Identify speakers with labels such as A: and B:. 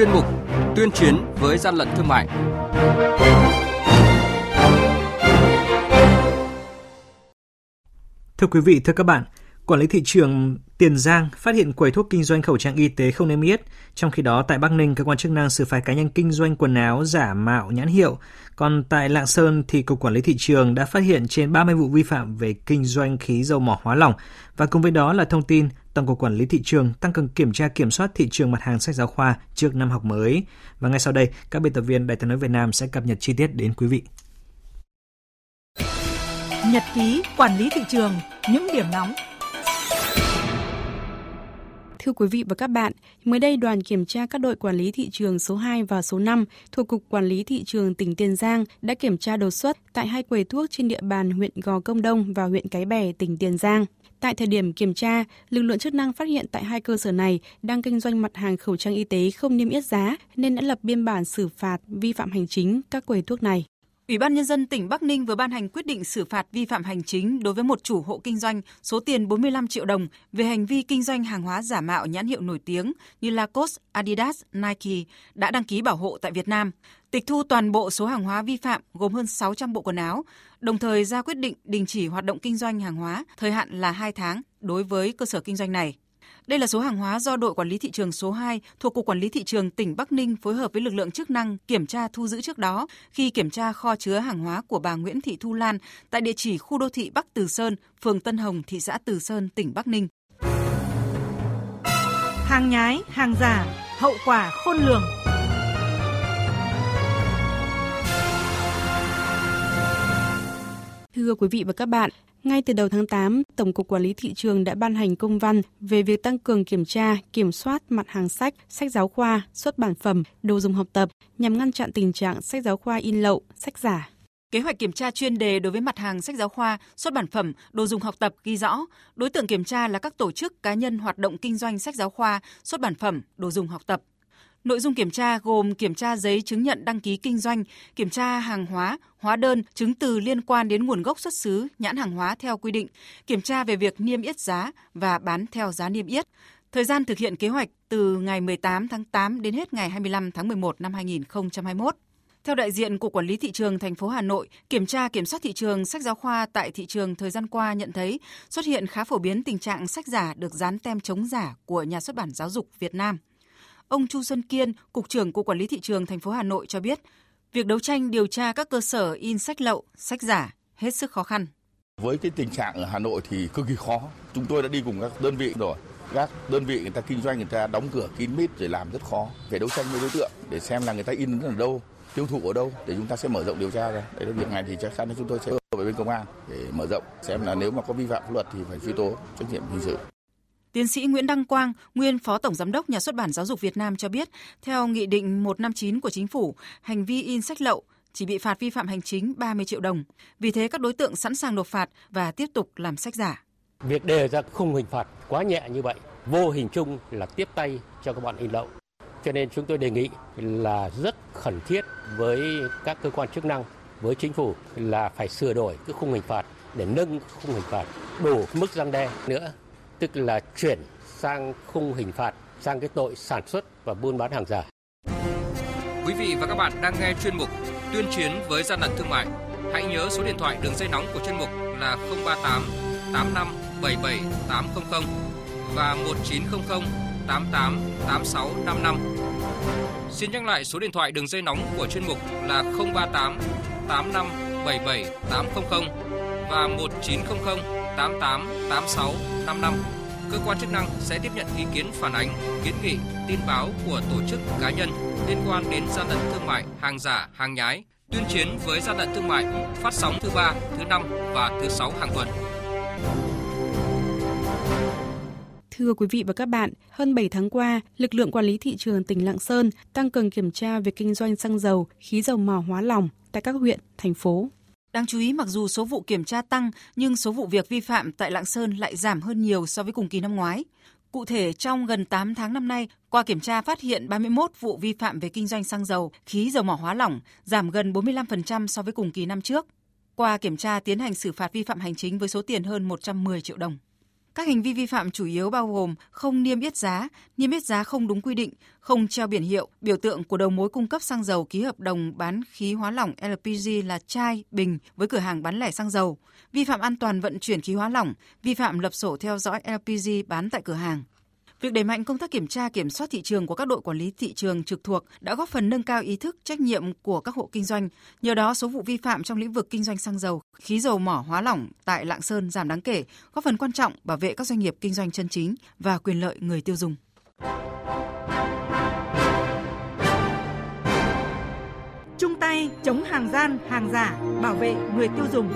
A: chuyên mục Tuyên chiến với gian lận thương mại.
B: Thưa quý vị, thưa các bạn, Quản lý thị trường Tiền Giang phát hiện quầy thuốc kinh doanh khẩu trang y tế không niêm yết. Trong khi đó, tại Bắc Ninh, cơ quan chức năng xử phạt cá nhân kinh doanh quần áo giả mạo nhãn hiệu. Còn tại Lạng Sơn, thì Cục Quản lý Thị trường đã phát hiện trên 30 vụ vi phạm về kinh doanh khí dầu mỏ hóa lỏng. Và cùng với đó là thông tin Tổng cục Quản lý Thị trường tăng cường kiểm tra kiểm soát thị trường mặt hàng sách giáo khoa trước năm học mới. Và ngay sau đây, các biên tập viên Đài tiếng nói Việt Nam sẽ cập nhật chi tiết đến quý vị.
C: Nhật ký quản lý thị trường, những điểm nóng
D: Thưa quý vị và các bạn, mới đây đoàn kiểm tra các đội quản lý thị trường số 2 và số 5 thuộc Cục Quản lý Thị trường tỉnh Tiền Giang đã kiểm tra đột xuất tại hai quầy thuốc trên địa bàn huyện Gò Công Đông và huyện Cái Bè, tỉnh Tiền Giang. Tại thời điểm kiểm tra, lực lượng chức năng phát hiện tại hai cơ sở này đang kinh doanh mặt hàng khẩu trang y tế không niêm yết giá nên đã lập biên bản xử phạt vi phạm hành chính các quầy thuốc này.
C: Ủy ban Nhân dân tỉnh Bắc Ninh vừa ban hành quyết định xử phạt vi phạm hành chính đối với một chủ hộ kinh doanh số tiền 45 triệu đồng về hành vi kinh doanh hàng hóa giả mạo nhãn hiệu nổi tiếng như Lacoste, Adidas, Nike đã đăng ký bảo hộ tại Việt Nam. Tịch thu toàn bộ số hàng hóa vi phạm gồm hơn 600 bộ quần áo, đồng thời ra quyết định đình chỉ hoạt động kinh doanh hàng hóa thời hạn là 2 tháng đối với cơ sở kinh doanh này. Đây là số hàng hóa do đội quản lý thị trường số 2 thuộc Cục Quản lý Thị trường tỉnh Bắc Ninh phối hợp với lực lượng chức năng kiểm tra thu giữ trước đó khi kiểm tra kho chứa hàng hóa của bà Nguyễn Thị Thu Lan tại địa chỉ khu đô thị Bắc Từ Sơn, phường Tân Hồng, thị xã Từ Sơn, tỉnh Bắc Ninh. Hàng nhái, hàng giả, hậu quả khôn lường.
D: Thưa quý vị và các bạn, ngay từ đầu tháng 8, Tổng cục Quản lý thị trường đã ban hành công văn về việc tăng cường kiểm tra, kiểm soát mặt hàng sách, sách giáo khoa, xuất bản phẩm, đồ dùng học tập nhằm ngăn chặn tình trạng sách giáo khoa in lậu, sách giả.
C: Kế hoạch kiểm tra chuyên đề đối với mặt hàng sách giáo khoa, xuất bản phẩm, đồ dùng học tập ghi rõ, đối tượng kiểm tra là các tổ chức cá nhân hoạt động kinh doanh sách giáo khoa, xuất bản phẩm, đồ dùng học tập. Nội dung kiểm tra gồm kiểm tra giấy chứng nhận đăng ký kinh doanh, kiểm tra hàng hóa, hóa đơn, chứng từ liên quan đến nguồn gốc xuất xứ, nhãn hàng hóa theo quy định, kiểm tra về việc niêm yết giá và bán theo giá niêm yết. Thời gian thực hiện kế hoạch từ ngày 18 tháng 8 đến hết ngày 25 tháng 11 năm 2021. Theo đại diện của Quản lý Thị trường thành phố Hà Nội, kiểm tra kiểm soát thị trường sách giáo khoa tại thị trường thời gian qua nhận thấy xuất hiện khá phổ biến tình trạng sách giả được dán tem chống giả của nhà xuất bản giáo dục Việt Nam. Ông Chu Xuân Kiên, Cục trưởng Cục Quản lý Thị trường thành phố Hà Nội cho biết, việc đấu tranh điều tra các cơ sở in sách lậu, sách giả hết sức khó khăn.
E: Với cái tình trạng ở Hà Nội thì cực kỳ khó. Chúng tôi đã đi cùng các đơn vị rồi. Các đơn vị người ta kinh doanh người ta đóng cửa kín mít rồi làm rất khó. Phải đấu tranh với đối tượng để xem là người ta in ở đâu, tiêu thụ ở đâu để chúng ta sẽ mở rộng điều tra ra. Đấy là việc này thì chắc chắn là chúng tôi sẽ với bên công an để mở rộng xem là nếu mà có vi phạm pháp luật thì phải truy tố trách nhiệm hình sự.
C: Tiến sĩ Nguyễn Đăng Quang, nguyên Phó Tổng Giám đốc Nhà xuất bản Giáo dục Việt Nam cho biết, theo Nghị định 159 của Chính phủ, hành vi in sách lậu chỉ bị phạt vi phạm hành chính 30 triệu đồng. Vì thế các đối tượng sẵn sàng nộp phạt và tiếp tục làm sách giả.
F: Việc đề ra khung hình phạt quá nhẹ như vậy, vô hình chung là tiếp tay cho các bạn in lậu. Cho nên chúng tôi đề nghị là rất khẩn thiết với các cơ quan chức năng, với chính phủ là phải sửa đổi cái khung hình phạt để nâng khung hình phạt đủ mức răng đe nữa tức là chuyển sang khung hình phạt, sang cái tội sản xuất và buôn bán hàng giả.
A: Quý vị và các bạn đang nghe chuyên mục Tuyên chiến với gian lận thương mại. Hãy nhớ số điện thoại đường dây nóng của chuyên mục là 038 85 77 800 và 1900 88 86 55. Xin nhắc lại số điện thoại đường dây nóng của chuyên mục là 038 85 77 800 và 1900 88 86 55. Cơ quan chức năng sẽ tiếp nhận ý kiến phản ánh, kiến nghị, tin báo của tổ chức cá nhân liên quan đến gian lận thương mại, hàng giả, hàng nhái, tuyên chiến với gian lận thương mại, phát sóng thứ ba, thứ năm và thứ sáu hàng tuần.
D: Thưa quý vị và các bạn, hơn 7 tháng qua, lực lượng quản lý thị trường tỉnh Lạng Sơn tăng cường kiểm tra việc kinh doanh xăng dầu, khí dầu mỏ hóa lỏng tại các huyện, thành phố.
C: Đáng chú ý mặc dù số vụ kiểm tra tăng nhưng số vụ việc vi phạm tại Lạng Sơn lại giảm hơn nhiều so với cùng kỳ năm ngoái. Cụ thể, trong gần 8 tháng năm nay, qua kiểm tra phát hiện 31 vụ vi phạm về kinh doanh xăng dầu, khí dầu mỏ hóa lỏng, giảm gần 45% so với cùng kỳ năm trước. Qua kiểm tra tiến hành xử phạt vi phạm hành chính với số tiền hơn 110 triệu đồng. Các hành vi vi phạm chủ yếu bao gồm không niêm yết giá, niêm yết giá không đúng quy định, không treo biển hiệu, biểu tượng của đầu mối cung cấp xăng dầu ký hợp đồng bán khí hóa lỏng LPG là chai, bình với cửa hàng bán lẻ xăng dầu, vi phạm an toàn vận chuyển khí hóa lỏng, vi phạm lập sổ theo dõi LPG bán tại cửa hàng. Việc đẩy mạnh công tác kiểm tra kiểm soát thị trường của các đội quản lý thị trường trực thuộc đã góp phần nâng cao ý thức trách nhiệm của các hộ kinh doanh. Nhờ đó, số vụ vi phạm trong lĩnh vực kinh doanh xăng dầu, khí dầu mỏ hóa lỏng tại Lạng Sơn giảm đáng kể, góp phần quan trọng bảo vệ các doanh nghiệp kinh doanh chân chính và quyền lợi người tiêu dùng.
G: Chung tay chống hàng gian, hàng giả, bảo vệ người tiêu dùng.